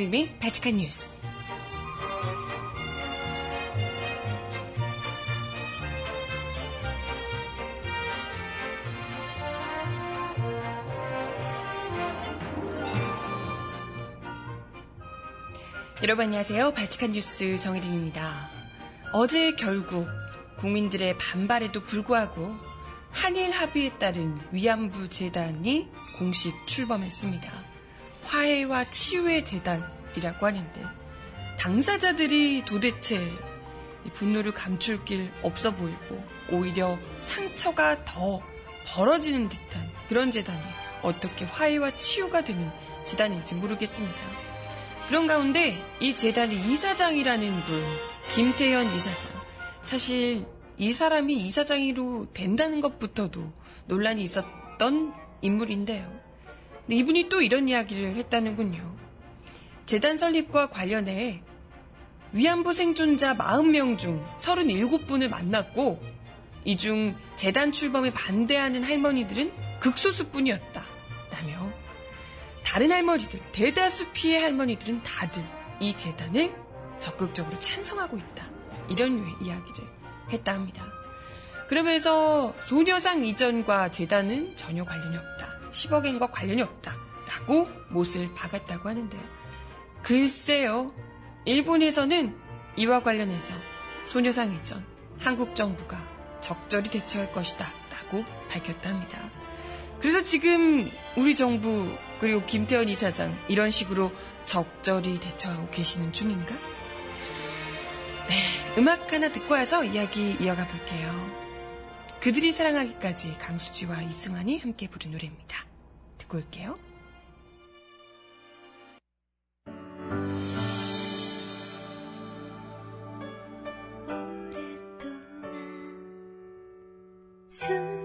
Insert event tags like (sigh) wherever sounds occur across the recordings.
정혜림의 바칙한 뉴스. 여러분 안녕하세요. 발칙한 뉴스 정혜림입니다. 어제 결국 국민들의 반발에도 불구하고 한일 합의에 따른 위안부 재단이 공식 출범했습니다. 화해와 치유의 재단이라고 하는데 당사자들이 도대체 분노를 감출 길 없어 보이고 오히려 상처가 더 벌어지는 듯한 그런 재단이 어떻게 화해와 치유가 되는 재단인지 모르겠습니다. 그런 가운데 이 재단의 이사장이라는 분, 김태현 이사장. 사실 이 사람이 이사장으로 된다는 것부터도 논란이 있었던 인물인데요. 이분이 또 이런 이야기를 했다는군요. 재단 설립과 관련해 위안부 생존자 40명 중 37분을 만났고 이 중 재단 출범에 반대하는 할머니들은 극소수뿐이었다. 라며 다른 할머니들, 대다수 피해 할머니들은 다들 이 재단을 적극적으로 찬성하고 있다. 이런 이야기를 했다 합니다. 그러면서 소녀상 이전과 재단은 전혀 관련이 없다. 10억 엔과 관련이 없다. 라고 못을 박았다고 하는데요. 글쎄요. 일본에서는 이와 관련해서 소녀상 이전 한국 정부가 적절히 대처할 것이다. 라고 밝혔다 합니다. 그래서 지금 우리 정부 그리고 김태현 이사장 이런 식으로 적절히 대처하고 계시는 중인가? 네, 음악 하나 듣고 와서 이야기 이어가 볼게요. 그들이 사랑하기까지 강수지와 이승환이 함께 부른 노래입니다. 듣고 올게요. 숨겨왔던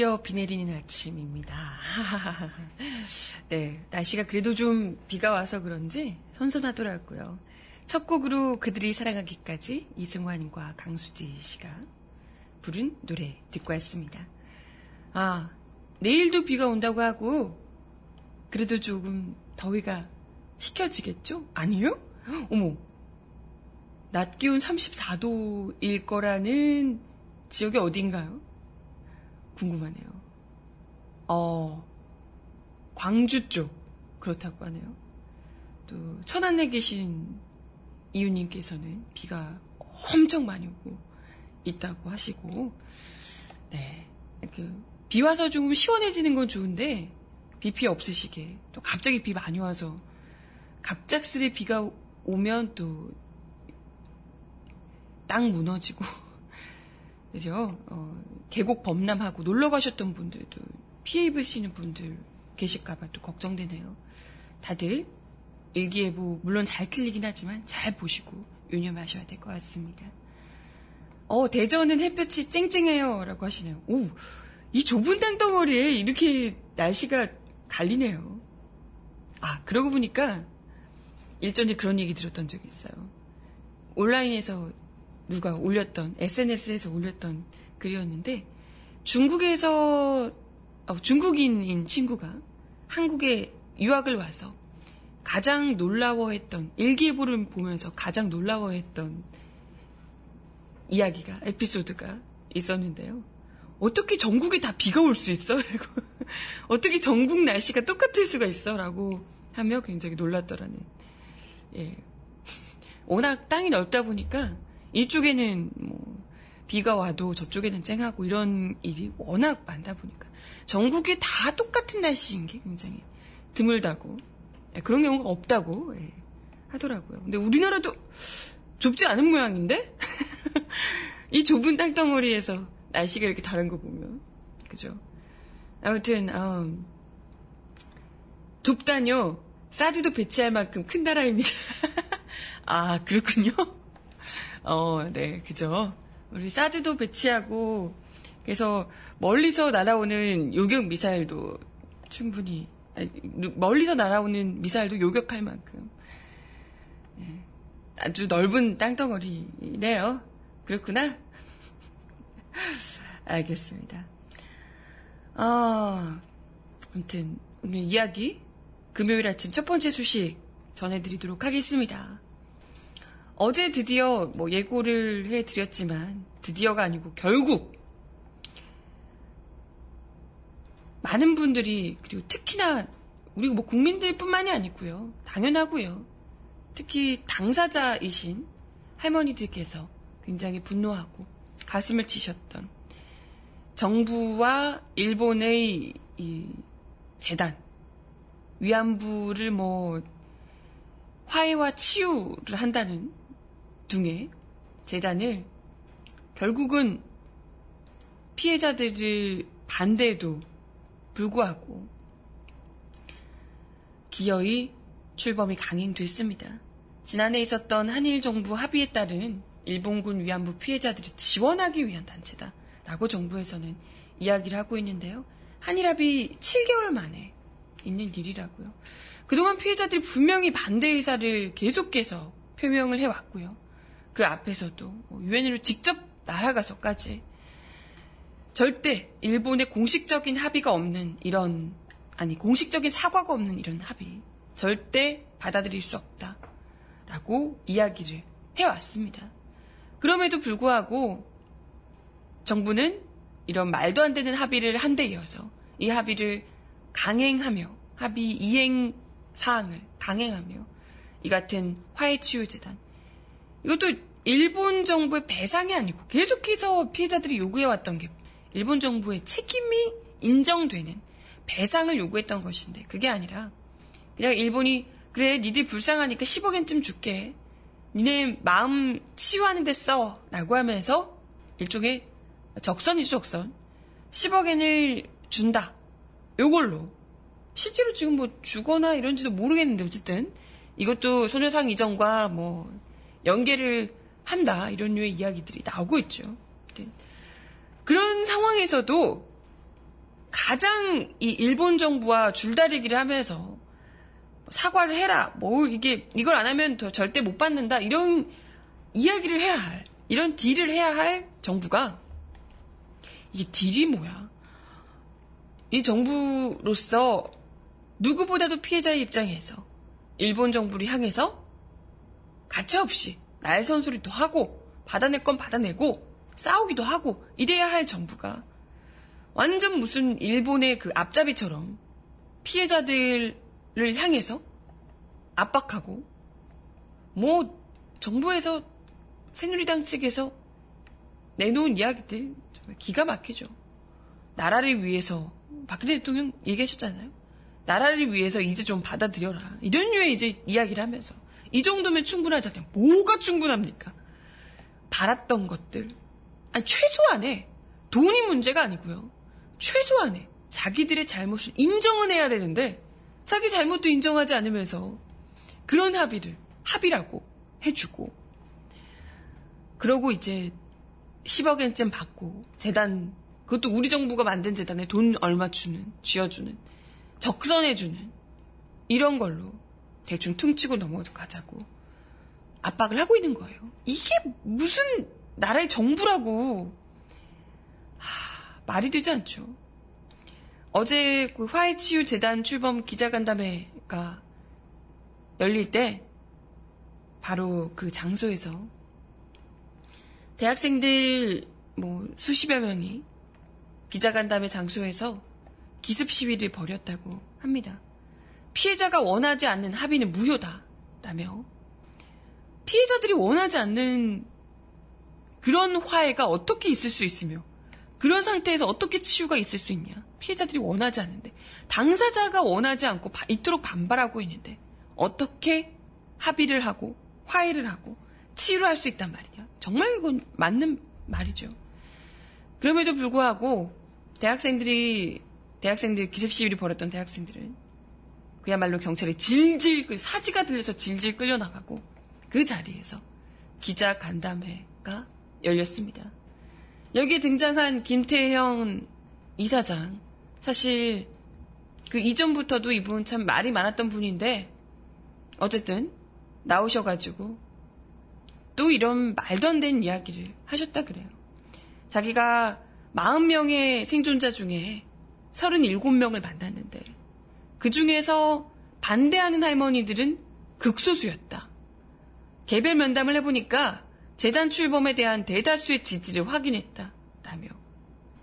드디어 비 내리는 아침입니다. (laughs) 네, 날씨가 그래도 좀 비가 와서 그런지 선선하더라고요. 첫 곡으로 그들이 사랑하기까지 이승환과 강수지 씨가 부른 노래 듣고 왔습니다. 아, 내일도 비가 온다고 하고, 그래도 조금 더위가 식혀지겠죠? 아니요? 어머, 낮 기온 34도일 거라는 지역이 어딘가요? 궁금하네요. 어, 광주 쪽 그렇다고 하네요. 또 천안에 계신 이웃님께서는 비가 엄청 많이 오고 있다고 하시고, 네, 그, 비 와서 조금 시원해지는 건 좋은데 비 피해 없으시게 또 갑자기 비 많이 와서 갑작스레 비가 오면 또 땅 무너지고 그죠? 어, 계곡 범람하고 놀러 가셨던 분들도 피해 입으시는 분들 계실까봐 또 걱정되네요. 다들 일기예보 물론 잘 틀리긴 하지만 잘 보시고 유념하셔야 될 것 같습니다. 어, 대전은 햇볕이 쨍쨍해요. 라고 하시네요. 오, 이 좁은 땅덩어리에 이렇게 날씨가 갈리네요. 아, 그러고 보니까 일전에 그런 얘기 들었던 적이 있어요. 온라인에서 누가 올렸던, SNS에서 올렸던 글이었는데, 중국에서, 어, 중국인인 친구가 한국에 유학을 와서 가장 놀라워했던, 일기예보를 보면서 가장 놀라워했던 이야기가, 에피소드가 있었는데요. 어떻게 전국에 다 비가 올 수 있어? (laughs) 어떻게 전국 날씨가 똑같을 수가 있어? 라고 하며 굉장히 놀랐더라는. 예. (laughs) 워낙 땅이 넓다 보니까 이쪽에는 뭐 비가 와도 저쪽에는 쨍하고 이런 일이 워낙 많다 보니까 전국이 다 똑같은 날씨인 게 굉장히 드물다고 예, 그런 경우가 없다고 예, 하더라고요. 근데 우리나라도 좁지 않은 모양인데 (laughs) 이 좁은 땅덩어리에서 날씨가 이렇게 다른 거 보면 그죠? 아무튼 음, 좁다뇨. 사드도 배치할 만큼 큰 나라입니다. (laughs) 아 그렇군요. 어, 네, 그죠. 우리 사드도 배치하고 그래서 멀리서 날아오는 요격 미사일도 충분히 아니, 멀리서 날아오는 미사일도 요격할 만큼 예, 아주 넓은 땅덩어리네요. 그렇구나. (laughs) 알겠습니다. 아, 아무튼 오늘 이야기 금요일 아침 첫 번째 소식 전해드리도록 하겠습니다. 어제 드디어 뭐 예고를 해드렸지만 드디어가 아니고 결국 많은 분들이 그리고 특히나 우리 뭐 국민들뿐만이 아니고요. 당연하고요. 특히 당사자이신 할머니들께서 굉장히 분노하고 가슴을 치셨던 정부와 일본의 이 재단 위안부를 뭐 화해와 치유를 한다는 등의 재단을 결국은 피해자들을 반대에도 불구하고 기어이 출범이 강행됐습니다. 지난해 있었던 한일 정부 합의에 따른 일본군 위안부 피해자들을 지원하기 위한 단체다 라고 정부에서는 이야기를 하고 있는데요. 한일 합의 7개월 만에 있는 일이라고요. 그동안 피해자들이 분명히 반대 의사를 계속해서 표명을 해왔고요. 그 앞에서도 뭐 유엔으로 직접 날아가서까지 절대 일본의 공식적인 합의가 없는 이런 아니 공식적인 사과가 없는 이런 합의 절대 받아들일 수 없다라고 이야기를 해왔습니다. 그럼에도 불구하고 정부는 이런 말도 안 되는 합의를 한 데 이어서 이 합의를 강행하며 합의 이행 사항을 강행하며 이 같은 화해치유재단 이것도 일본 정부의 배상이 아니고 계속해서 피해자들이 요구해왔던 게 일본 정부의 책임이 인정되는 배상을 요구했던 것인데 그게 아니라 그냥 일본이 그래 니들 불쌍하니까 10억 엔쯤 줄게 니네 마음 치유하는 데 써. 라고 하면서 일종의 적선이죠, 적선. 10억 엔을 준다. 요걸로. 실제로 지금 뭐 주거나 이런지도 모르겠는데, 어쨌든. 이것도 소녀상 이전과 뭐, 연계를 한다. 이런 류의 이야기들이 나오고 있죠. 그런 상황에서도 가장 이 일본 정부와 줄다리기를 하면서 사과를 해라. 뭐 이게 이걸 안 하면 더 절대 못 받는다. 이런 이야기를 해야 할 이런 딜을 해야 할 정부가 이게 딜이 뭐야? 이 정부로서 누구보다도 피해자의 입장에서 일본 정부를 향해서 가차없이 날선 소리도 하고 받아낼 건 받아내고 싸우기도 하고 이래야 할 정부가 완전 무슨 일본의 그 앞잡이처럼 피해자들 를 향해서 압박하고 뭐 정부에서 새누리당 측에서 내놓은 이야기들 정말 기가 막히죠. 나라를 위해서 박근혜 대통령 얘기하셨잖아요. 나라를 위해서 이제 좀 받아들여라. 이런 류의 이제 이야기를 하면서 이 정도면 충분하잖아요. 뭐가 충분합니까? 바랐던 것들. 아니 최소한의 돈이 문제가 아니고요. 최소한의 자기들의 잘못을 인정은 해야 되는데 자기 잘못도 인정하지 않으면서 그런 합의를 합의라고 해주고 그러고 이제 10억 엔쯤 받고 재단 그것도 우리 정부가 만든 재단에 돈 얼마 주는 쥐어주는 적선해주는 이런 걸로 대충 퉁치고 넘어가자고 압박을 하고 있는 거예요. 이게 무슨 나라의 정부라고 하, 말이 되지 않죠. 어제 그 화해치유 재단 출범 기자간담회가 열릴 때 바로 그 장소에서 대학생들 뭐 수십여 명이 기자간담회 장소에서 기습 시위를 벌였다고 합니다. 피해자가 원하지 않는 합의는 무효다라며 피해자들이 원하지 않는 그런 화해가 어떻게 있을 수 있으며 그런 상태에서 어떻게 치유가 있을 수 있냐? 피해자들이 원하지 않는데 당사자가 원하지 않고 바- 이토록 반발하고 있는데 어떻게 합의를 하고 화해를 하고 치유를 할 수 있단 말이냐? 정말 이건 맞는 말이죠. 그럼에도 불구하고 대학생들이 대학생들 기습 시위를 벌였던 대학생들은 그야말로 경찰에 질질 끌 사지가 들려서 질질 끌려 나가고 그 자리에서 기자 간담회가 열렸습니다. 여기에 등장한 김태형 이사장 사실 그 이전부터도 이분 참 말이 많았던 분인데 어쨌든 나오셔가지고 또 이런 말도 안 되는 이야기를 하셨다 그래요. 자기가 40명의 생존자 중에 37명을 만났는데 그 중에서 반대하는 할머니들은 극소수였다. 개별 면담을 해보니까 재단 출범에 대한 대다수의 지지를 확인했다. 라며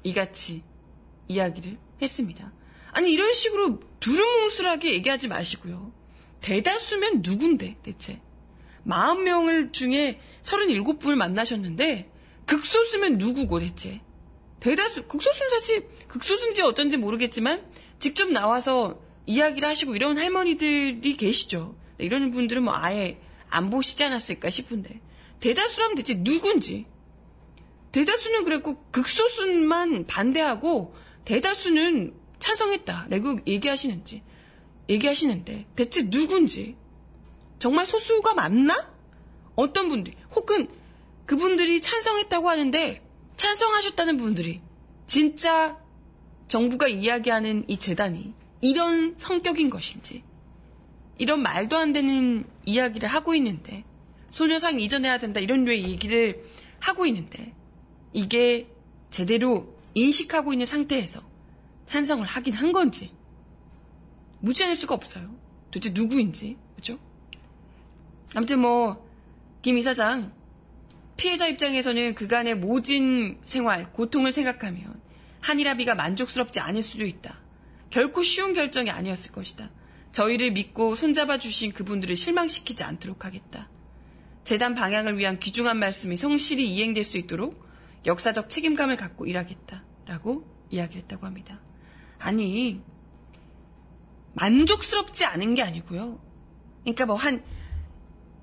이같이 이야기를 했습니다. 아니 이런 식으로 두루뭉술하게 얘기하지 마시고요. 대다수면 누군데 대체? 40명을 중에 37분을 만나셨는데 극소수면 누구고 대체? 대다수 극소수는 사실 극소수인지 어쩐지 모르겠지만 직접 나와서 이야기를 하시고 이런 할머니들이 계시죠. 이런 분들은 뭐 아예 안 보시지 않았을까 싶은데. 대다수라면 대체 누군지. 대다수는 그랬고 극소수만 반대하고 대다수는 찬성했다라고 얘기하시는지 얘기하시는데 대체 누군지. 정말 소수가 맞나? 어떤 분들이. 혹은 그분들이 찬성했다고 하는데 찬성하셨다는 분들이 진짜 정부가 이야기하는 이 재단이 이런 성격인 것인지 이런 말도 안 되는 이야기를 하고 있는데 소녀상 이전해야 된다 이런 류의 얘기를 하고 있는데 이게 제대로 인식하고 있는 상태에서 찬성을 하긴 한 건지 묻지 않을 수가 없어요. 도대체 누구인지 그죠? 아무튼 뭐 김 이사장 피해자 입장에서는 그간의 모진 생활 고통을 생각하면 한일합의가 만족스럽지 않을 수도 있다. 결코 쉬운 결정이 아니었을 것이다. 저희를 믿고 손잡아 주신 그분들을 실망시키지 않도록 하겠다. 재단 방향을 위한 귀중한 말씀이 성실히 이행될 수 있도록 역사적 책임감을 갖고 일하겠다. 라고 이야기를 했다고 합니다. 아니, 만족스럽지 않은 게 아니고요. 그러니까 뭐 한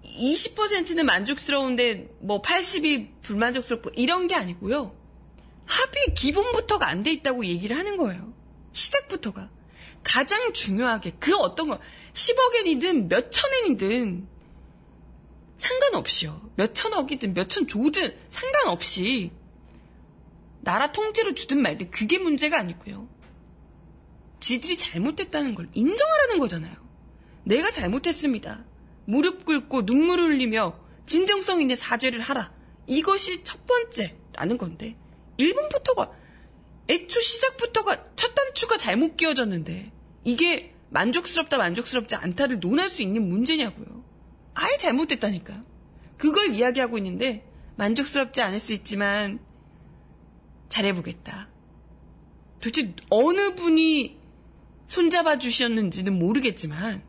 20%는 만족스러운데 뭐 80이 불만족스럽고 이런 게 아니고요. 합의 기본부터가 안 돼 있다고 얘기를 하는 거예요. 시작부터가. 가장 중요하게 그 어떤 거 10억엔이든 몇 천엔이든 상관없이요. 몇 천억이든 몇 천조든 상관없이 나라 통째로 주든 말든 그게 문제가 아니고요. 지들이 잘못했다는 걸 인정하라는 거잖아요. 내가 잘못했습니다. 무릎 꿇고 눈물을 흘리며 진정성 있는 사죄를 하라. 이것이 첫 번째라는 건데 1번부터가 애초 시작부터가 첫 단추가 잘못 끼워졌는데 이게 만족스럽다 만족스럽지 않다를 논할 수 있는 문제냐고요. 아예 잘못됐다니까요. 그걸 이야기하고 있는데 만족스럽지 않을 수 있지만 잘해보겠다. 도대체 어느 분이 손잡아 주셨는지는 모르겠지만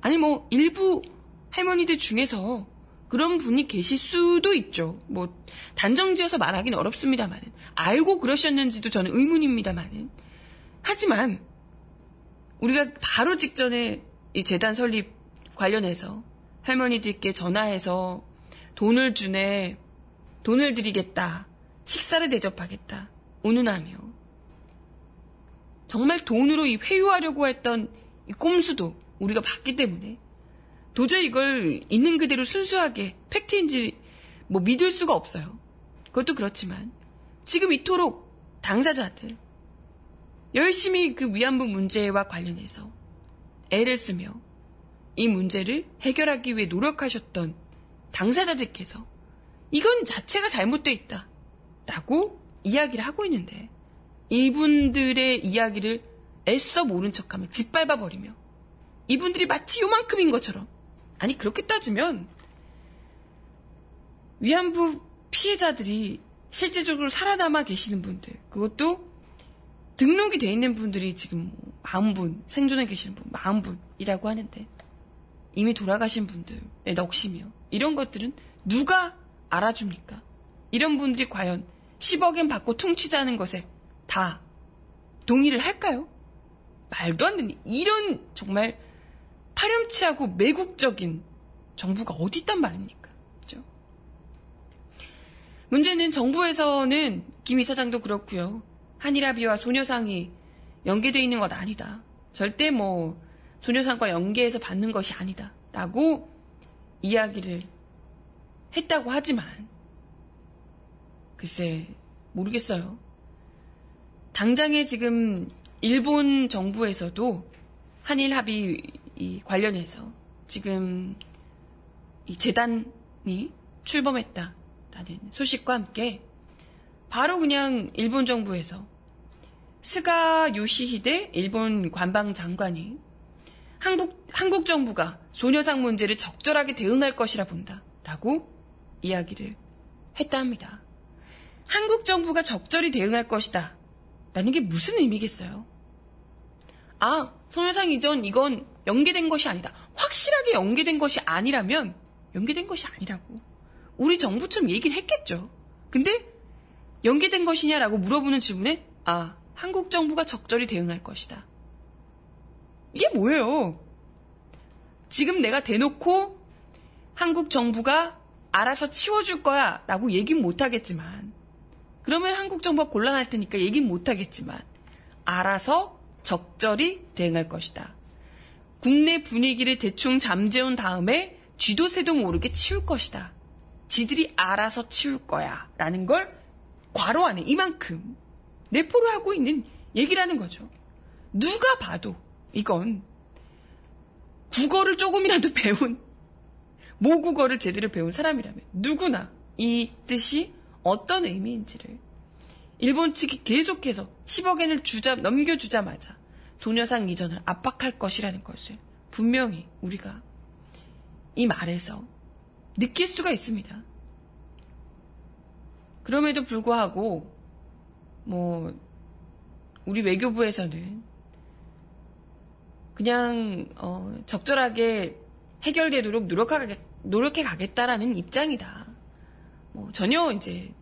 아니 뭐 일부 할머니들 중에서 그런 분이 계실 수도 있죠. 뭐 단정지어서 말하기는 어렵습니다만 알고 그러셨는지도 저는 의문입니다만 하지만 우리가 바로 직전에 이 재단 설립 관련해서 할머니들께 전화해서 돈을 주네, 돈을 드리겠다, 식사를 대접하겠다, 운운하며 정말 돈으로 이 회유하려고 했던 이 꼼수도 우리가 봤기 때문에 도저히 이걸 있는 그대로 순수하게 팩트인지 뭐 믿을 수가 없어요. 그것도 그렇지만 지금 이토록 당사자들 열심히 그 위안부 문제와 관련해서 애를 쓰며 이 문제를 해결하기 위해 노력하셨던 당사자들께서 이건 자체가 잘못돼 있다. 라고 이야기를 하고 있는데 이분들의 이야기를 애써 모른 척하며 짓밟아 버리며 이분들이 마치 요만큼인 것처럼 아니 그렇게 따지면 위안부 피해자들이 실제적으로 살아남아 계시는 분들 그것도 등록이 돼 있는 분들이 지금 40분 생존해 계시는 분 40분이라고 하는데 이미 돌아가신 분들의 넋이며 이런 것들은 누가 알아줍니까? 이런 분들이 과연 10억엔 받고 퉁치자는 것에 다 동의를 할까요? 말도 안 되는 이런 정말 파렴치하고 매국적인 정부가 어디 있단 말입니까? 그죠? 문제는 정부에서는 김 이사장도 그렇고요. 한일합의와 소녀상이 연계되어 있는 것 아니다. 절대 뭐 소녀상과 연계해서 받는 것이 아니다. 라고 이야기를 했다고 하지만 글쎄 모르겠어요. 당장에 지금 일본 정부에서도 한일 합의 관련해서 지금 이 재단이 출범했다라는 소식과 함께 바로 그냥 일본 정부에서 스가 요시히데 일본 관방 장관이 한국, 한국 정부가 소녀상 문제를 적절하게 대응할 것이라 본다. 라고 이야기를 했다 합니다. 한국 정부가 적절히 대응할 것이다. 라는 게 무슨 의미겠어요? 아, 소녀상 이전 이건 연계된 것이 아니다. 확실하게 연계된 것이 아니라면 연계된 것이 아니라고. 우리 정부처럼 얘기를 했겠죠. 근데 연계된 것이냐라고 물어보는 질문에 아, 한국 정부가 적절히 대응할 것이다. 이게 뭐예요? 지금 내가 대놓고 한국 정부가 알아서 치워줄 거야 라고 얘기는 못하겠지만 그러면 한국 정부가 곤란할 테니까 얘기는 못하겠지만 알아서 적절히 대응할 것이다. 국내 분위기를 대충 잠재운 다음에 쥐도 새도 모르게 치울 것이다. 지들이 알아서 치울 거야. 라는 걸 괄호 안에 이만큼 내포를 하고 있는 얘기라는 거죠. 누가 봐도 이건 국어를 조금이라도 (laughs) 배운 모국어를 제대로 배운 사람이라면 누구나 이 뜻이 어떤 의미인지를 일본 측이 계속해서 10억 엔을 주자 넘겨주자마자 소녀상 이전을 압박할 것이라는 것을 분명히 우리가 이 말에서 느낄 수가 있습니다. 그럼에도 불구하고 뭐 우리 외교부에서는 그냥 어, 적절하게 해결되도록 노력하게, 노력해 가겠다라는 입장이다. 뭐 전혀 이제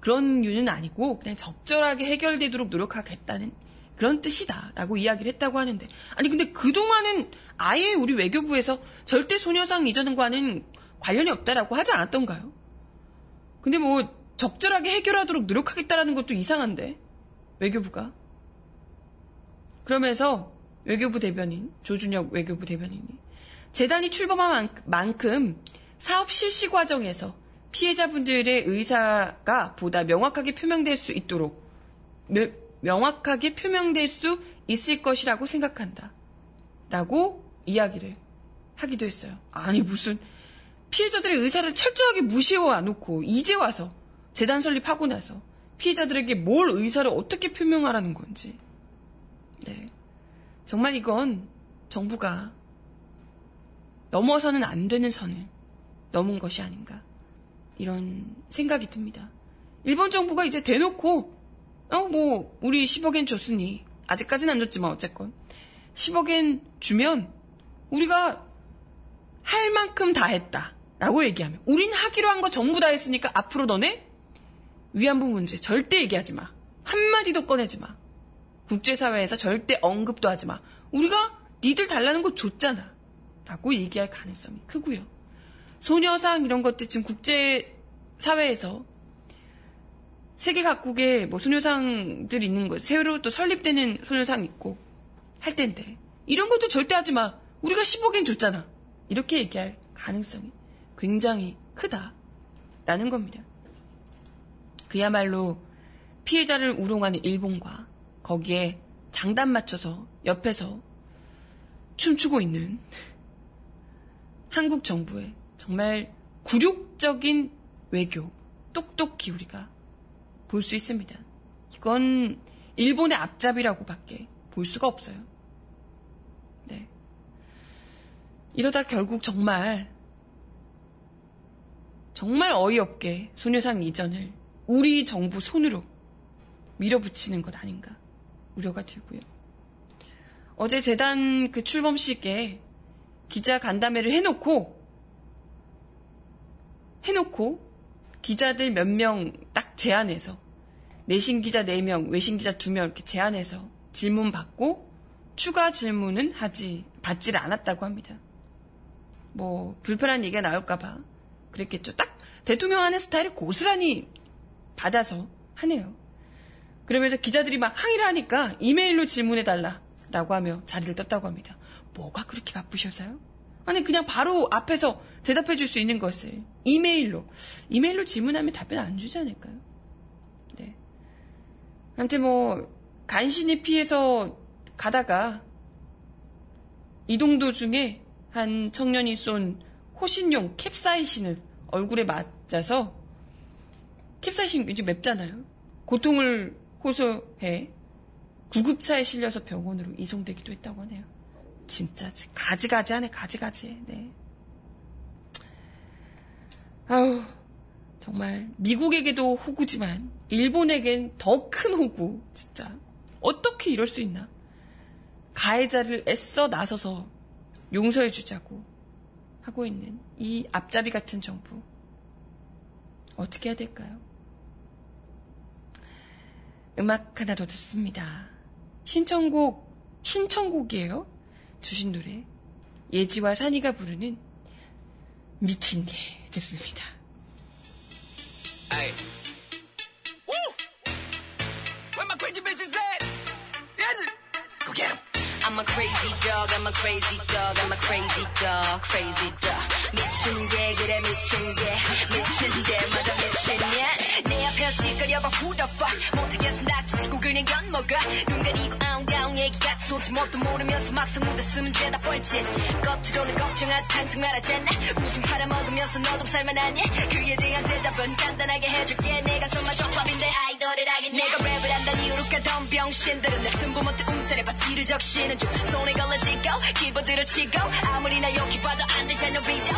그런 이유는 아니고 그냥 적절하게 해결되도록 노력하겠다는 그런 뜻이다라고 이야기를 했다고 하는데 아니 근데 그동안은 아예 우리 외교부에서 절대 소녀상 이전과는 관련이 없다라고 하지 않았던가요? 근데 뭐 적절하게 해결하도록 노력하겠다라는 것도 이상한데 외교부가 그러면서 외교부 대변인 조준혁 외교부 대변인이 재단이 출범한 만큼 사업 실시 과정에서 피해자분들의 의사가 보다 명확하게 표명될 수 있도록 며, 명확하게 표명될 수 있을 것이라고 생각한다. 라고 이야기를 하기도 했어요. 아니 무슨 피해자들의 의사를 철저하게 무시해 놓고 이제 와서 재단 설립하고 나서 피해자들에게 뭘 의사를 어떻게 표명하라는 건지. 네. 정말 이건 정부가 넘어서는 안 되는 선을 넘은 것이 아닌가. 이런 생각이 듭니다. 일본 정부가 이제 대놓고, 어, 뭐, 우리 10억엔 줬으니, 아직까지는 안 줬지만 어쨌건, 10억엔 주면, 우리가 할 만큼 다 했다. 라고 얘기하면, 우린 하기로 한 거 전부 다 했으니까 앞으로 너네 위안부 문제 절대 얘기하지 마. 한마디도 꺼내지 마. 국제사회에서 절대 언급도 하지 마. 우리가 니들 달라는 거 줬잖아. 라고 얘기할 가능성이 크고요. 소녀상 이런 것들 지금 국제 사회에서 세계 각국에 뭐 소녀상들 있는 거, 새로 또 설립되는 소녀상 있고 할 텐데 이런 것도 절대 하지 마. 우리가 10억엔 줬잖아. 이렇게 얘기할 가능성이 굉장히 크다라는 겁니다. 그야말로 피해자를 우롱하는 일본과 거기에 장단 맞춰서 옆에서 춤추고 있는 한국 정부의 정말 굴욕적인 외교 똑똑히 우리가 볼 수 있습니다. 이건 일본의 앞잡이라고밖에 볼 수가 없어요. 네. 이러다 결국 정말 정말 어이없게 소녀상 이전을 우리 정부 손으로 밀어붙이는 것 아닌가 우려가 들고요. 어제 재단 그 출범식에 기자 간담회를 해놓고 해놓고 기자들 몇 명 딱 제안해서 내신 기자 4명, 외신 기자 2명 이렇게 제안해서 질문 받고 추가 질문은 하지 받지를 않았다고 합니다. 뭐 불편한 얘기가 나올까봐 그랬겠죠. 딱 대통령 하는 스타일을 고스란히 받아서 하네요. 그러면서 기자들이 막 항의를 하니까 이메일로 질문해달라라고 하며 자리를 떴다고 합니다. 뭐가 그렇게 바쁘셔서요? 아니 그냥 바로 앞에서 대답해 줄 수 있는 것을 이메일로 이메일로 질문하면 답변 안 주지 않을까요? 네. 아무튼 뭐 간신히 피해서 가다가 이동 도중에 한 청년이 쏜 호신용 캡사이신을 얼굴에 맞아서 캡사이신 굉장히 맵잖아요. 고통을 호소해 구급차에 실려서 병원으로 이송되기도 했다고 하네요. 진짜 가지가지하네 가지가지해. 네. 아우 정말 미국에게도 호구지만 일본에겐 더 큰 호구 진짜 어떻게 이럴 수 있나? 가해자를 애써 나서서 용서해 주자고 하고 있는 이 앞잡이 같은 정부 어떻게 해야 될까요? 음악 하나 더 듣습니다. 신청곡 신청곡이에요. 주신 노래 예지와 산이가 부르는 미친 게 듣습니다. Hey. Woo! Where my crazy bitches at? Yes. Go get 'em. I'm a crazy dog, I'm a crazy dog, I'm a crazy dog, crazy dog. 미친 게 그래 미친 게. 미친 게 맞아 미친냐? 내 앞에서 the fuck 못하겠어 낙치고 그냥 엿먹어. 눈 가리고 아웅다웅 얘기가 손짓 뭣도 모르면서 막상 무대 쓰면 죄다 뻘짓. 겉으로는 걱정하지 항상 말하잖아. 웃음 팔아먹으면서 너 좀 살만하냐 그에 대한 대답은 간단하게 해줄게. 내가 정말 족밥인데 아이돌을 하겠냐 내가 랩을 한다는 이유로 까던 병신들은 내 승부 못해 움짤에 바지를 적시는 중 손에 걸러지고 키보드를 치고 아무리 나 욕해 봐도 안 되잖아 비디오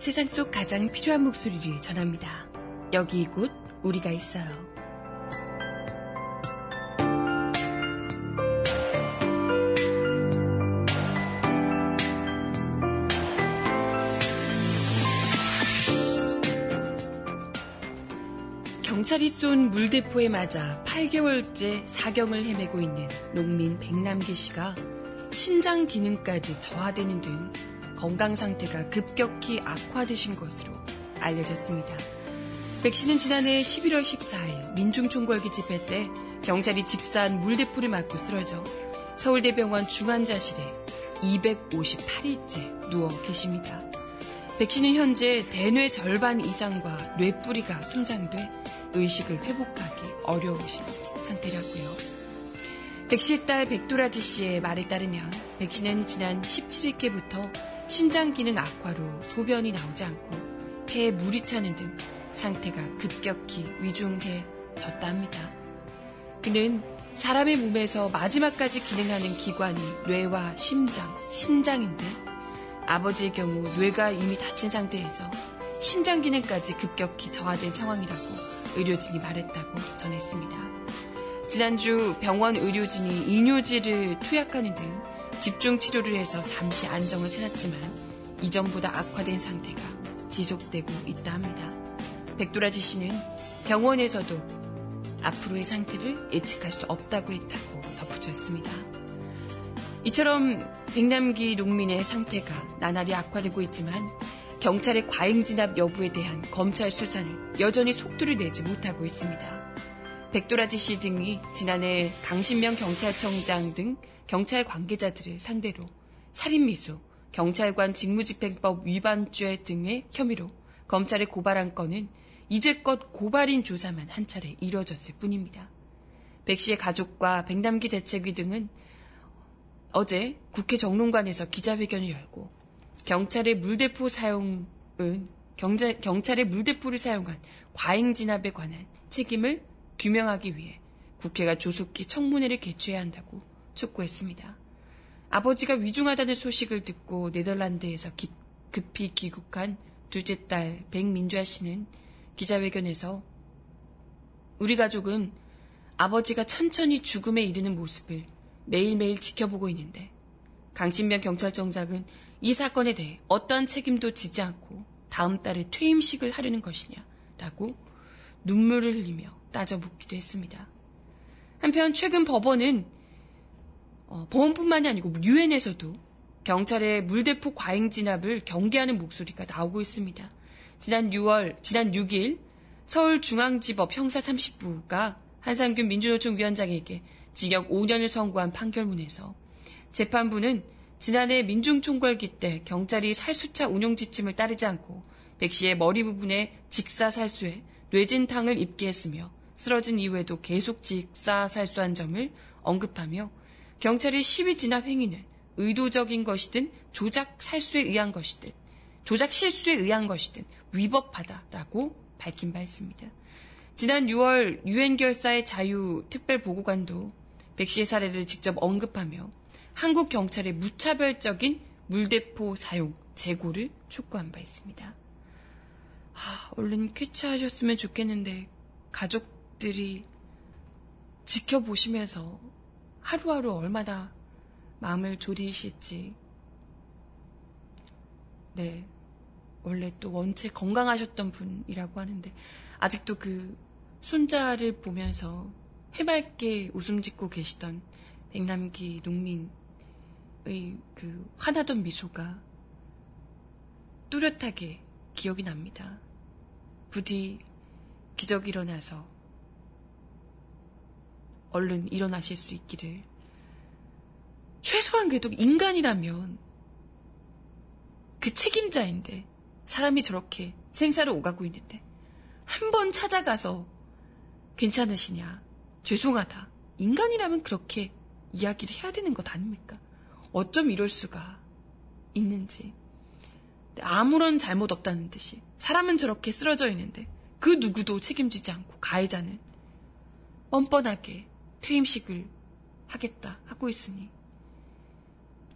세상 속 가장 필요한 목소리를 전합니다. 여기 곧 우리가 있어요. 경찰이 쏜 물대포에 맞아 8개월째 사경을 헤매고 있는 농민 백남기 씨가 신장 기능까지 저하되는 등 건강 상태가 급격히 악화되신 것으로 알려졌습니다. 백 씨는 지난해 11월 14일 민중총궐기 집회 때 경찰이 집사한 물대포를 맞고 쓰러져 서울대병원 중환자실에 258일째 누워 계십니다. 백 씨는 현재 대뇌 절반 이상과 뇌뿌리가 손상돼 의식을 회복하기 어려우신 상태라고요. 백 씨의 딸 백도라지 씨의 말에 따르면 백 씨는 지난 17일께부터 신장 기능 악화로 소변이 나오지 않고 폐에 물이 차는 등 상태가 급격히 위중해졌다 합니다. 그는 사람의 몸에서 마지막까지 기능하는 기관이 뇌와 심장, 신장인데 아버지의 경우 뇌가 이미 다친 상태에서 신장 기능까지 급격히 저하된 상황이라고 의료진이 말했다고 전했습니다. 지난주 병원 의료진이 이뇨제를 투약하는 등 집중 치료를 해서 잠시 안정을 찾았지만 이전보다 악화된 상태가 지속되고 있다 합니다. 백도라지 씨는 병원에서도 앞으로의 상태를 예측할 수 없다고 했다고 덧붙였습니다. 이처럼 백남기 농민의 상태가 나날이 악화되고 있지만 경찰의 과잉 진압 여부에 대한 검찰 수사를 여전히 속도를 내지 못하고 있습니다. 백도라지 씨 등이 지난해 강신명 경찰청장 등 경찰 관계자들을 상대로 살인미수, 경찰관 직무집행법 위반죄 등의 혐의로 검찰에 고발한 건은 이제껏 고발인 조사만 한 차례 이뤄졌을 뿐입니다. 백 씨의 가족과 백남기 대책위 등은 어제 국회 정론관에서 기자회견을 열고 경찰의 물대포 사용은 경자, 경찰의 물대포를 사용한 과잉 진압에 관한 책임을 규명하기 위해 국회가 조속히 청문회를 개최해야 한다고 촉구했습니다. 아버지가 위중하다는 소식을 듣고 네덜란드에서 기, 급히 귀국한 둘째 딸 백민주아 씨는 기자회견에서 우리 가족은 아버지가 천천히 죽음에 이르는 모습을 매일매일 지켜보고 있는데 강신명 경찰청장은 이 사건에 대해 어떠한 책임도 지지 않고 다음 달에 퇴임식을 하려는 것이냐라고 눈물을 흘리며 따져 묻기도 했습니다. 한편 최근 법원은 어, 법원뿐만이 아니고 유엔에서도 경찰의 물대포 과잉 진압을 경계하는 목소리가 나오고 있습니다. 지난 6월, 지난 6일 서울중앙지법 형사 30부가 한상균 민주노총 위원장에게 징역 5년을 선고한 판결문에서 재판부는 지난해 민중총궐기 때 경찰이 살수차 운용 지침을 따르지 않고 백 씨의 머리 부분에 직사 살수에 뇌진탕을 입게 했으며 쓰러진 이후에도 계속 직사 살수한 점을 언급하며 경찰의 시위 진압 행위는 의도적인 것이든 조작 살수에 의한 것이든 조작 실수에 의한 것이든 위법하다라고 밝힌 바 있습니다. 지난 6월 유엔 결사의 자유 특별 보고관도 백 씨의 사례를 직접 언급하며 한국 경찰의 무차별적인 물대포 사용 재고를 촉구한 바 있습니다. 아, 얼른 쾌차하셨으면 좋겠는데 가족들이 지켜보시면서 하루하루 얼마나 마음을 졸이실지 네 원래 또 원체 건강하셨던 분이라고 하는데 아직도 그 손자를 보면서 해맑게 웃음 짓고 계시던 백남기 농민의 그 화나던 미소가 뚜렷하게 기억이 납니다. 부디 기적이 일어나서 얼른 일어나실 수 있기를. 최소한 그래도 인간이라면 그 책임자인데 사람이 저렇게 생사를 오가고 있는데 한 번 찾아가서 괜찮으시냐 죄송하다 인간이라면 그렇게 이야기를 해야 되는 것 아닙니까? 어쩜 이럴 수가 있는지 아무런 잘못 없다는 듯이 사람은 저렇게 쓰러져 있는데 그 누구도 책임지지 않고 가해자는 뻔뻔하게 퇴임식을 하겠다 하고 있으니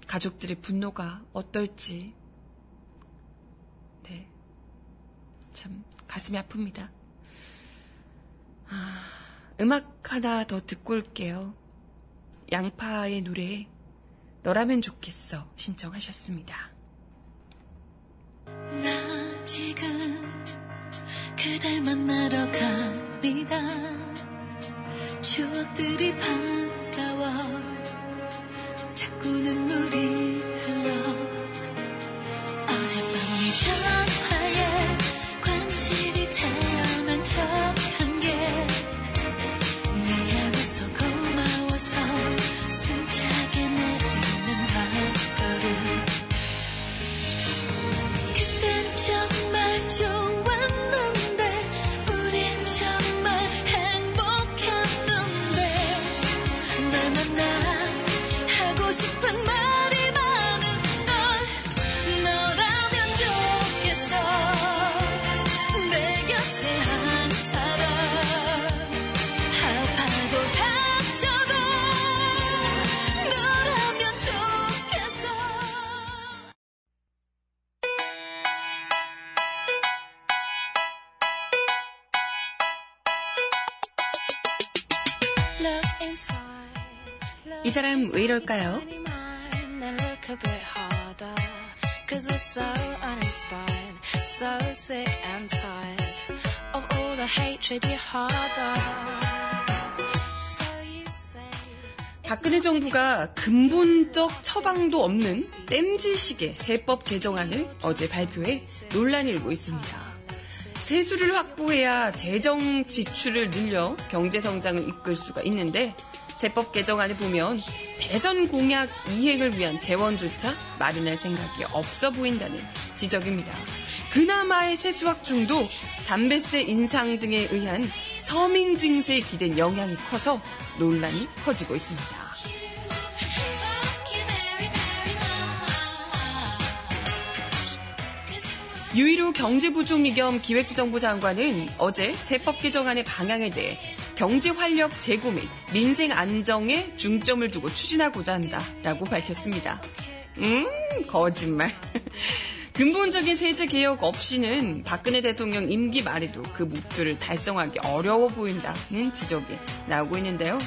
가족들의 분노가 어떨지 네. 참 가슴이 아픕니다. 아, 음악 하나 더 듣고 올게요. 양파의 노래 너라면 좋겠어 신청하셨습니다. 나 지금 그댈 만나러 갑니다 추억들이 반가워. 자꾸 눈물이 이 사람 왜 이럴까요? 박근혜 정부가 근본적 처방도 없는 땜질식의 세법 개정안을 어제 발표해 논란이 일고 있습니다. 세수를 확보해야 재정 지출을 늘려 경제 성장을 이끌 수가 있는데 세법 개정안을 보면 대선 공약 이행을 위한 재원조차 마련할 생각이 없어 보인다는 지적입니다. 그나마의 세수 확충도 담배세 인상 등에 의한 서민 증세에 기댄 영향이 커서 논란이 커지고 있습니다. 유일호 경제부총리 겸 기획재정부 장관은 어제 세법 개정안의 방향에 대해 경제 활력 제고 및 민생 안정에 중점을 두고 추진하고자 한다라고 밝혔습니다. 음, 거짓말. (laughs) 근본적인 세제 개혁 없이는 박근혜 대통령 임기 말에도 그 목표를 달성하기 어려워 보인다는 지적이 나오고 있는데요.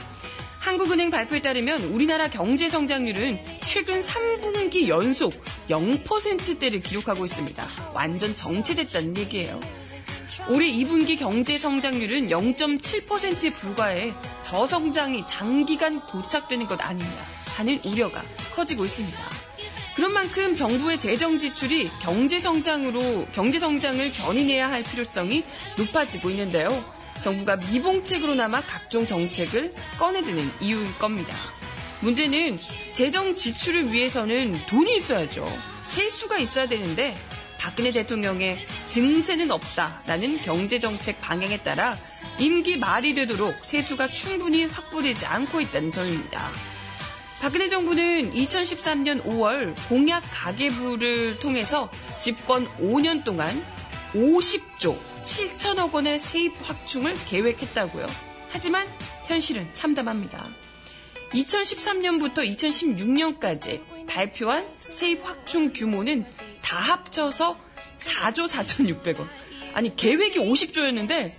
한국은행 발표에 따르면 우리나라 경제 성장률은 최근 3분기 연속 0%대를 기록하고 있습니다. 완전 정체됐다는 얘기예요. 올해 2분기 경제 성장률은 0.7%에 불과해 저성장이 장기간 고착되는 것 아니냐 하는 우려가 커지고 있습니다. 그런 만큼 정부의 재정 지출이 경제 성장으로 경제 성장을 견인해야 할 필요성이 높아지고 있는데요. 정부가 미봉책으로나마 각종 정책을 꺼내드는 이유일 겁니다. 문제는 재정 지출을 위해서는 돈이 있어야죠. 세수가 있어야 되는데 박근혜 대통령의 증세는 없다라는 경제정책 방향에 따라 임기 말이 되도록 세수가 충분히 확보되지 않고 있다는 점입니다. 박근혜 정부는 2013년 5월 공약 가계부를 통해서 집권 5년 동안 50조 7천억 원의 세입 확충을 계획했다고요. 하지만 현실은 참담합니다. 2013년부터 2016년까지 발표한 세입 확충 규모는 다 합쳐서 4조 4,600원. 아니, 계획이 50조였는데,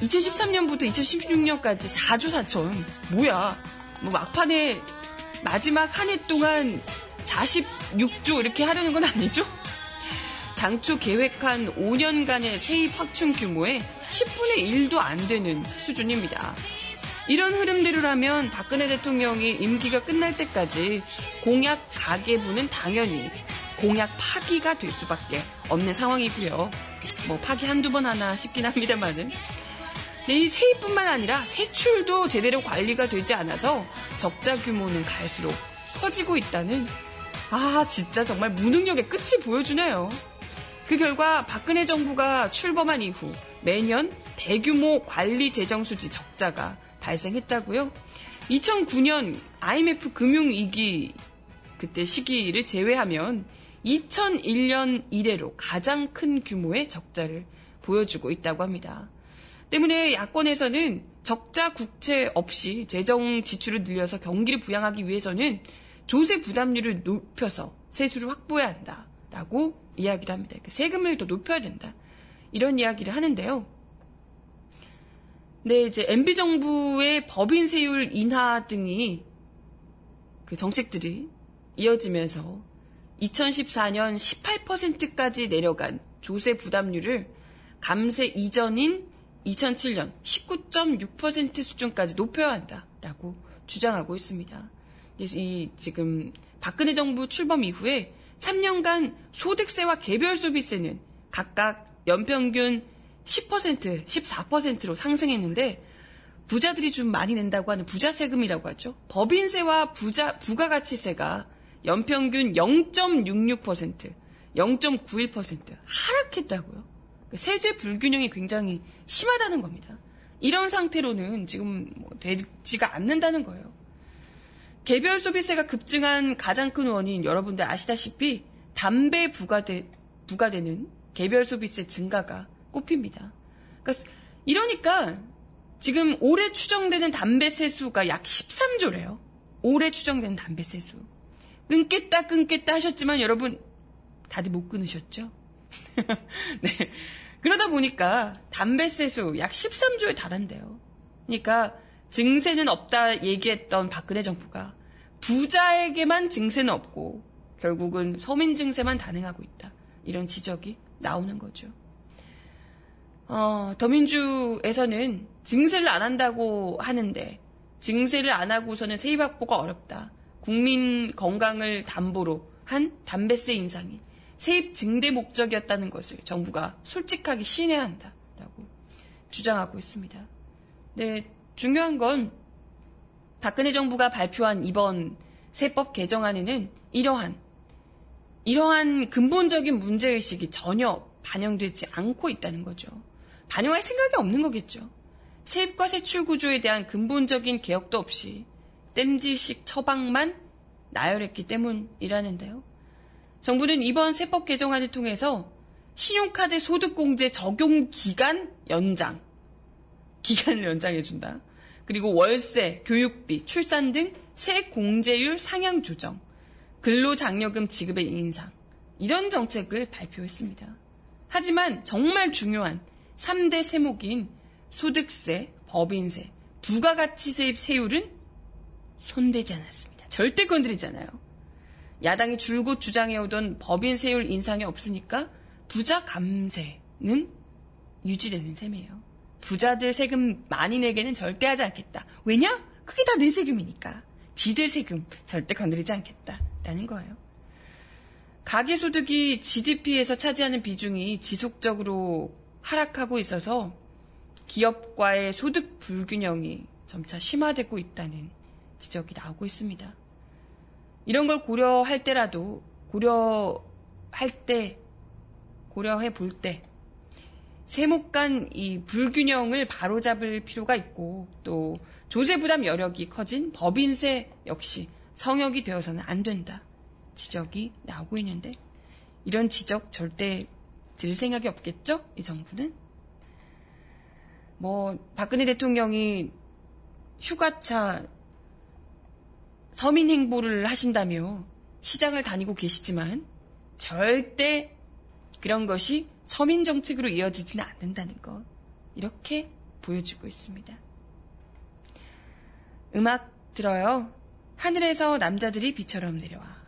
2013년부터 2016년까지 4조 4천. 뭐야. 뭐 막판에 마지막 한 해 동안 46조 이렇게 하려는 건 아니죠? 당초 계획한 5년간의 세입 확충 규모의 10분의 1도 안 되는 수준입니다. 이런 흐름대로라면 박근혜 대통령이 임기가 끝날 때까지 공약 가계부는 당연히 공약 파기가 될 수밖에 없는 상황이고요. 뭐 파기 한두 번 하나 싶긴 합니다만은. 네, 이 세입뿐만 아니라 세출도 제대로 관리가 되지 않아서 적자 규모는 갈수록 커지고 있다는 아 진짜 정말 무능력의 끝이 보여주네요. 그 결과 박근혜 정부가 출범한 이후 매년 대규모 관리 재정 수지 적자가 발생했다고요. 2009년 IMF 금융위기 그때 시기를 제외하면 2001년 이래로 가장 큰 규모의 적자를 보여주고 있다고 합니다. 때문에 야권에서는 적자 국채 없이 재정 지출을 늘려서 경기를 부양하기 위해서는 조세 부담률을 높여서 세수를 확보해야 한다라고 이야기를 합니다. 그러니까 세금을 더 높여야 된다. 이런 이야기를 하는데요. 네, 이제 MB 정부의 법인 세율 인하 등이 그 정책들이 이어지면서 2014년 18%까지 내려간 조세 부담률을 감세 이전인 2007년 19.6% 수준까지 높여야 한다라고 주장하고 있습니다. 그래서 이 지금 박근혜 정부 출범 이후에 3년간 소득세와 개별 소비세는 각각 연평균 10%, 14%로 상승했는데 부자들이 좀 많이 낸다고 하는 부자 세금이라고 하죠. 법인세와 부자 부가가치세가 연평균 0.66%, 0.91% 하락했다고요. 세제 불균형이 굉장히 심하다는 겁니다. 이런 상태로는 지금 뭐 되지가 않는다는 거예요. 개별 소비세가 급증한 가장 큰 원인 여러분들 아시다시피 담배 부과되, 부과되는 개별 소비세 증가가 꼽힙니다. 그러니까 이러니까 지금 올해 추정되는 담배 세수가 약 13조래요. 올해 추정되는 담배 세수. 끊겠다 끊겠다 하셨지만 여러분 다들 못 끊으셨죠? (laughs) 네. 그러다 보니까 담배 세수 약 13조에 달한대요. 그러니까 증세는 없다 얘기했던 박근혜 정부가 부자에게만 증세는 없고 결국은 서민 증세만 단행하고 있다. 이런 지적이 나오는 거죠. 어, 더민주에서는 증세를 안 한다고 하는데 증세를 안 하고서는 세입 확보가 어렵다. 국민 건강을 담보로 한 담배세 인상이 세입 증대 목적이었다는 것을 정부가 솔직하게 시인해야 한다라고 주장하고 있습니다. 네, 중요한 건 박근혜 정부가 발표한 이번 세법 개정안에는 이러한 이러한 근본적인 문제의식이 전혀 반영되지 않고 있다는 거죠. 반영할 생각이 없는 거겠죠. 세입과 세출 구조에 대한 근본적인 개혁도 없이 땜질식 처방만 나열했기 때문이라는데요. 정부는 이번 세법 개정안을 통해서 신용카드 소득공제 적용 기간 연장, 기간을 연장해준다. 그리고 월세, 교육비, 출산 등 세액 공제율 상향 조정, 근로장려금 지급의 인상, 이런 정책을 발표했습니다. 하지만 정말 중요한 3대 세목인 소득세, 법인세, 부가가치세입 세율은 손대지 않았습니다. 절대 건드리잖아요. 야당이 줄곧 주장해오던 법인 세율 인상이 없으니까 부자 감세는 유지되는 셈이에요. 부자들 세금 많이 내게는 절대 하지 않겠다. 왜냐? 그게 다 내 세금이니까. 지들 세금 절대 건드리지 않겠다 라는 거예요. 가계소득이 GDP에서 차지하는 비중이 지속적으로 하락하고 있어서 기업과의 소득 불균형이 점차 심화되고 있다는 지적이 나오고 있습니다. 이런 걸 고려할 때라도 고려할 때 고려해 볼 때 세목 간 이 불균형을 바로잡을 필요가 있고 또 조세 부담 여력이 커진 법인세 역시 성역이 되어서는 안 된다. 지적이 나오고 있는데 이런 지적 절대 들을 생각이 없겠죠? 이 정부는? 뭐 박근혜 대통령이 휴가차 서민 행보를 하신다며 시장을 다니고 계시지만 절대 그런 것이 서민 정책으로 이어지지는 않는다는 것. 이렇게 보여주고 있습니다. 음악 들어요. 하늘에서 남자들이 비처럼 내려와.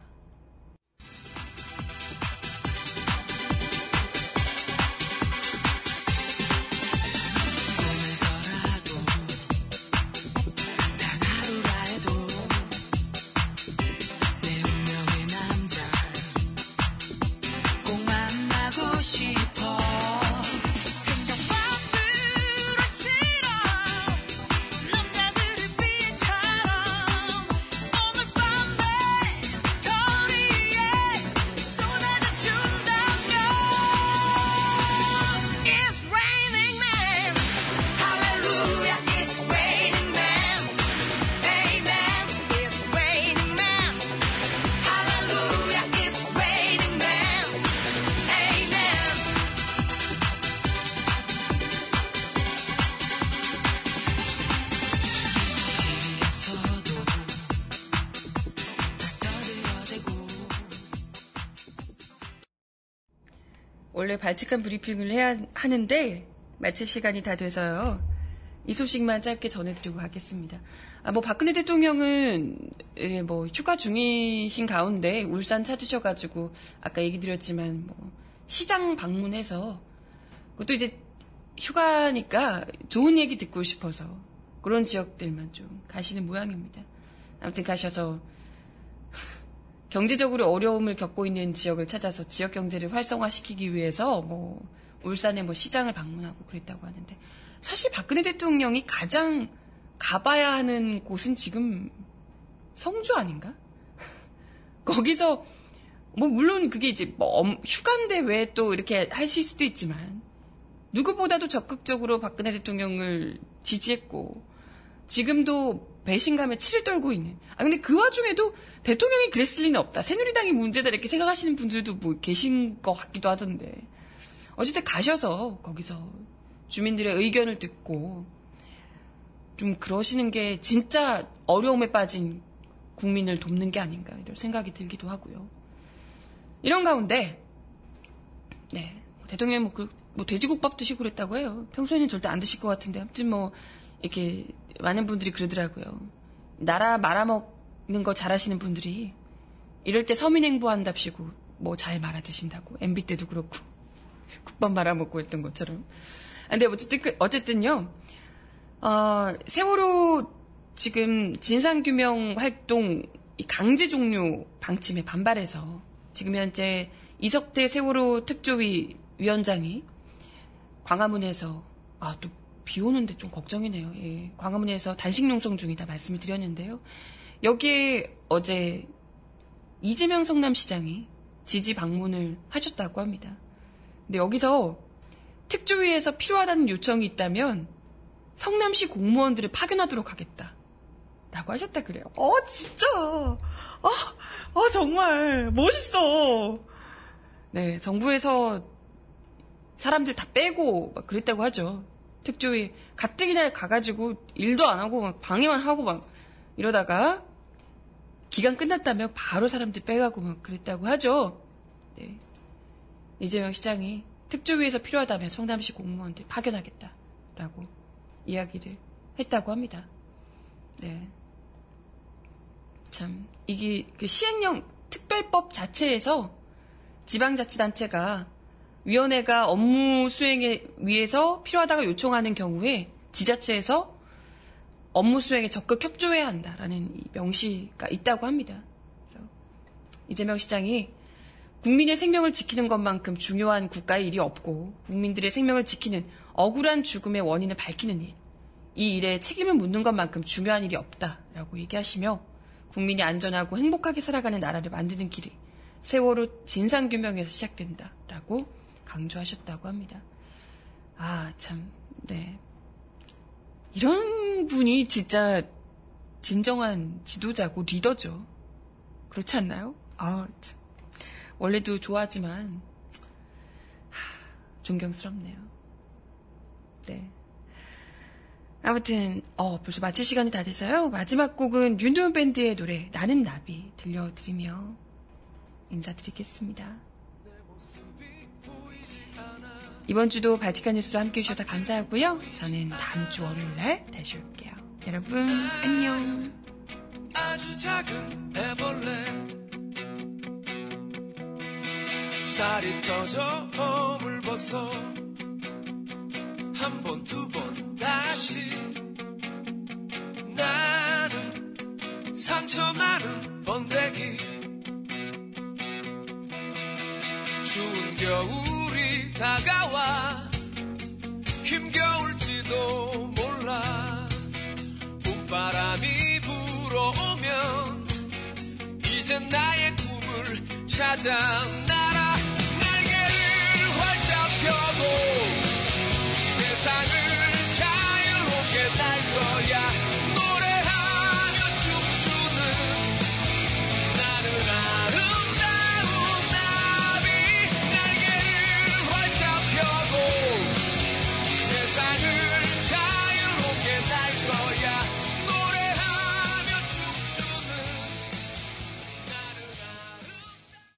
원래 발칙한 브리핑을 해야 하는데 마칠 시간이 다 돼서요. 이 소식만 짧게 전해드리고 가겠습니다. 아, 뭐 박근혜 대통령은 예, 뭐 휴가 중이신 가운데 울산 찾으셔가지고 아까 얘기 드렸지만 뭐 시장 방문해서 그것도 이제 휴가니까 좋은 얘기 듣고 싶어서 그런 지역들만 좀 가시는 모양입니다. 아무튼 가셔서 경제적으로 어려움을 겪고 있는 지역을 찾아서 지역 경제를 활성화시키기 위해서 뭐 울산의 뭐 시장을 방문하고 그랬다고 하는데 사실 박근혜 대통령이 가장 가봐야 하는 곳은 지금 성주 아닌가? (laughs) 거기서 뭐 물론 그게 이제 뭐 엄- 휴가인데 왜 또 이렇게 하실 수도 있지만 누구보다도 적극적으로 박근혜 대통령을 지지했고 지금도 배신감에 치를 떨고 있는. 아 근데 그 와중에도 대통령이 그랬을 리는 없다. 새누리당이 문제다 이렇게 생각하시는 분들도 뭐 계신 것 같기도 하던데. 어쨌든 가셔서 거기서 주민들의 의견을 듣고 좀 그러시는 게 진짜 어려움에 빠진 국민을 돕는 게 아닌가 이런 생각이 들기도 하고요. 이런 가운데 네 대통령이 뭐, 그, 뭐 돼지국밥 드시고 그랬다고 해요. 평소에는 절대 안 드실 것 같은데 아무튼 뭐 이렇게 많은 분들이 그러더라고요. 나라 말아먹는 거 잘하시는 분들이 이럴 때 서민행보 한답시고 뭐 잘 말아 드신다고 MB 때도 그렇고 (laughs) 국밥 말아먹고 했던 것처럼. 아, 근데 어쨌든 그- 어쨌든요. 어, 세월호 지금 진상규명 활동 이 강제 종료 방침에 반발해서 지금 현재 이석태 세월호 특조위 위원장이 광화문에서 아 또 비 오는데 좀 걱정이네요. 예. 광화문에서 단식 농성 중이다 말씀을 드렸는데요. 여기에 어제 이재명 성남시장이 지지 방문을 하셨다고 합니다. 근데 여기서 특조위에서 필요하다는 요청이 있다면 성남시 공무원들을 파견하도록 하겠다. 라고 하셨다 그래요. 어, 진짜. 아, 아, 정말. 멋있어. 네, 정부에서 사람들 다 빼고 막 그랬다고 하죠. 특조위 가뜩이나 가가지고 일도 안 하고 막 방해만 하고 막 이러다가 기간 끝났다며 바로 사람들 빼가고 막 그랬다고 하죠. 네. 이재명 시장이 특조위에서 필요하다면 성남시 공무원들 파견하겠다라고 이야기를 했다고 합니다. 네. 참, 이게 그 시행령 특별법 자체에서 지방자치단체가 위원회가 업무 수행에 위해서 필요하다가 요청하는 경우에 지자체에서 업무 수행에 적극 협조해야 한다라는 이 명시가 있다고 합니다. 이재명 시장이 국민의 생명을 지키는 것만큼 중요한 국가의 일이 없고 국민들의 생명을 지키는 억울한 죽음의 원인을 밝히는 일, 이 일에 책임을 묻는 것만큼 중요한 일이 없다라고 얘기하시며 국민이 안전하고 행복하게 살아가는 나라를 만드는 길이 세월호 진상규명에서 시작된다라고 강조하셨다고 합니다. 아, 참, 네. 이런 분이 진짜 진정한 지도자고 리더죠. 그렇지 않나요? 아, 참. 원래도 좋아하지만, 하, 존경스럽네요. 네. 아무튼, 어, 벌써 마칠 시간이 다 돼서요. 마지막 곡은 윤도현 밴드의 노래, 나는 나비 들려드리며 인사드리겠습니다. 이번 주도 발칙한 뉴스 함께 해주셔서 감사하고요. 저는 다음 주 월요일 날 다시 올게요. 여러분, 안녕. 아주 작은 애벌레 쌀이 터져 허물 벗어 한 번 두 번 다시 나는 상처 많은 번데기 추운 겨울이 다가와 힘겨울지도 몰라. 봄바람이 불어오면 이제 나의 꿈을 찾아